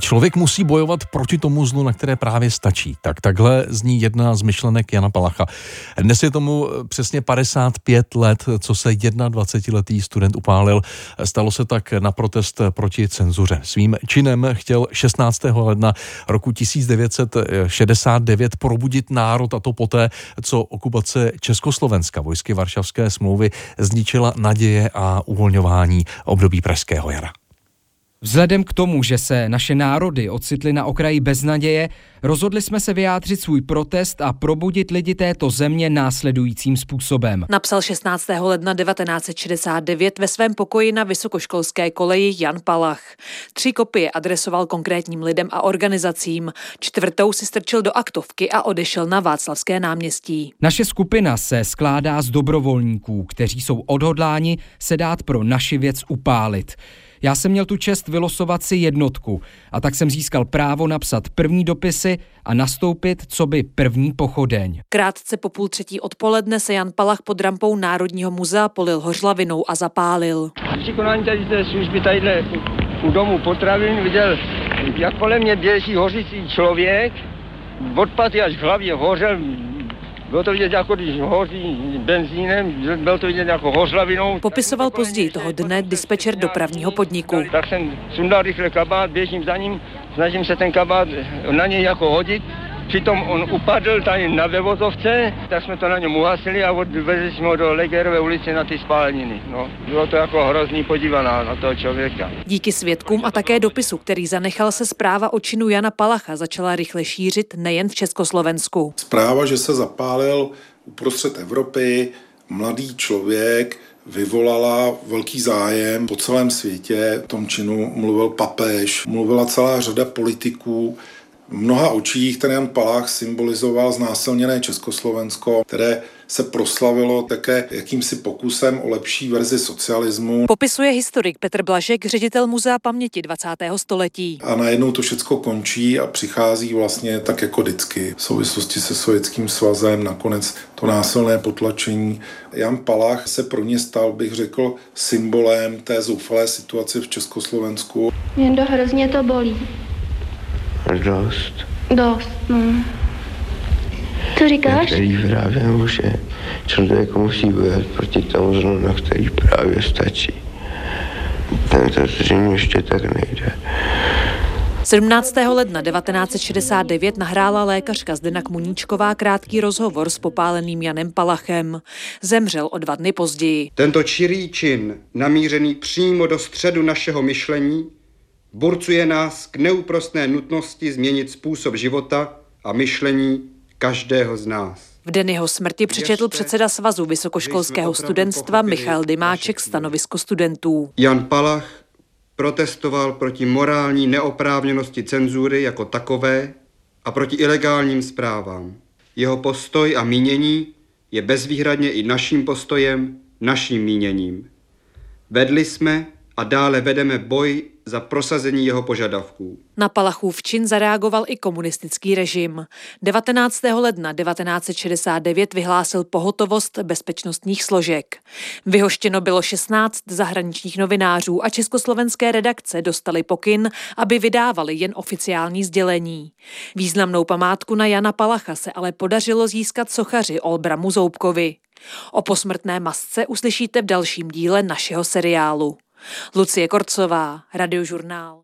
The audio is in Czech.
Člověk musí bojovat proti tomu zlu, na které právě stačí. Tak takhle zní jedna z myšlenek Jana Palacha. Dnes je tomu přesně 55 let, co se 21-letý student upálil. Stalo se tak na protest proti cenzuře. Svým činem chtěl 16. ledna roku 1969 probudit národ a to poté, co okupace Československa vojsky Varšavské smlouvy zničila naděje a uvolňování období Pražského jara. Vzhledem k tomu, že se naše národy ocitly na okraji beznaděje, rozhodli jsme se vyjádřit svůj protest a probudit lidi této země následujícím způsobem. Napsal 16. ledna 1969 ve svém pokoji na vysokoškolské koleji Jan Palach. Tři kopie adresoval konkrétním lidem a organizacím. Čtvrtou si strčil do aktovky a odešel na Václavské náměstí. Naše skupina se skládá z dobrovolníků, kteří jsou odhodláni se dát pro naši věc upálit. Já jsem měl tu čest vylosovat si jednotku a tak jsem získal právo napsat první dopisy a nastoupit, co by první pochodeň. Krátce po půl třetí odpoledne se Jan Palach pod rampou Národního muzea polil hořlavinou a zapálil. Při konání tady té služby tadyhle u domu potravin viděl, jak kolem mě běží hořící člověk, od paty až v hlavě hořel, bylo to vidět jako když hoří benzínem, bylo to vidět jako hořlavinou. Popisoval později toho dne dispečer dopravního podniku. Tak jsem sundal rychle kabát, běžím za ním, snažím se ten kabát na něj jako hodit Přitom on upadl tady na vevozovce, tak jsme to na něm uhasili a odvezli jsme ho do Legerové ulice na ty spáleniny. No, bylo to jako hrozný podívaná na toho člověka. Díky svědkům a také dopisu, který zanechal se zpráva o činu Jana Palacha, začala rychle šířit nejen v Československu. Zpráva, že se zapálil uprostřed Evropy mladý člověk, vyvolala velký zájem po celém světě. V tom činu mluvil papež, mluvila celá řada politiků, mnoha očích ten Jan Palách symbolizoval znásilněné Československo, které se proslavilo také jakýmsi pokusem o lepší verzi socialismu. Popisuje historik Petr Blažek, ředitel Muzea paměti 20. století. A najednou to všechno končí a přichází vlastně tak jako vždycky v souvislosti se Sovětským svazem, nakonec to násilné potlačení. Jan Palach se pro ně stal, bych řekl, symbolem té zoufalé situace v Československu. Jen do hrozně to bolí. Dost. Dost, no. Co říkáš? Který právě že člověk musí bojovat proti tomu zlu, na který právě stačí. Ten to zřejmě ještě tak nejde. 17. ledna 1969 nahrála lékařka Zdena Kmuníčková krátký rozhovor s popáleným Janem Palachem. Zemřel o dva dny později. Tento čirý čin, namířený přímo do středu našeho myšlení, burcuje nás k neúprostné nutnosti změnit způsob života a myšlení každého z nás. V den jeho smrti přečetl předseda Svazu vysokoškolského studentstva Michal Dymáček stanovisko studentů. Jan Palach protestoval proti morální neoprávněnosti cenzury jako takové a proti ilegálním zprávám. Jeho postoj a mínění je bezvýhradně i naším postojem, naším míněním. Vedli jsme a dále vedeme boj za prosazení jeho požadavků. Na Palachův čin zareagoval i komunistický režim. 19. ledna 1969 vyhlásil pohotovost bezpečnostních složek. Vyhoštěno bylo 16 zahraničních novinářů a československé redakce dostali pokyn, aby vydávali jen oficiální sdělení. Významnou památku na Jana Palacha se ale podařilo získat sochaři Olbramu Zoubkovi. O posmrtné masce uslyšíte v dalším díle našeho seriálu. Lucie Korcová, Radiožurnál.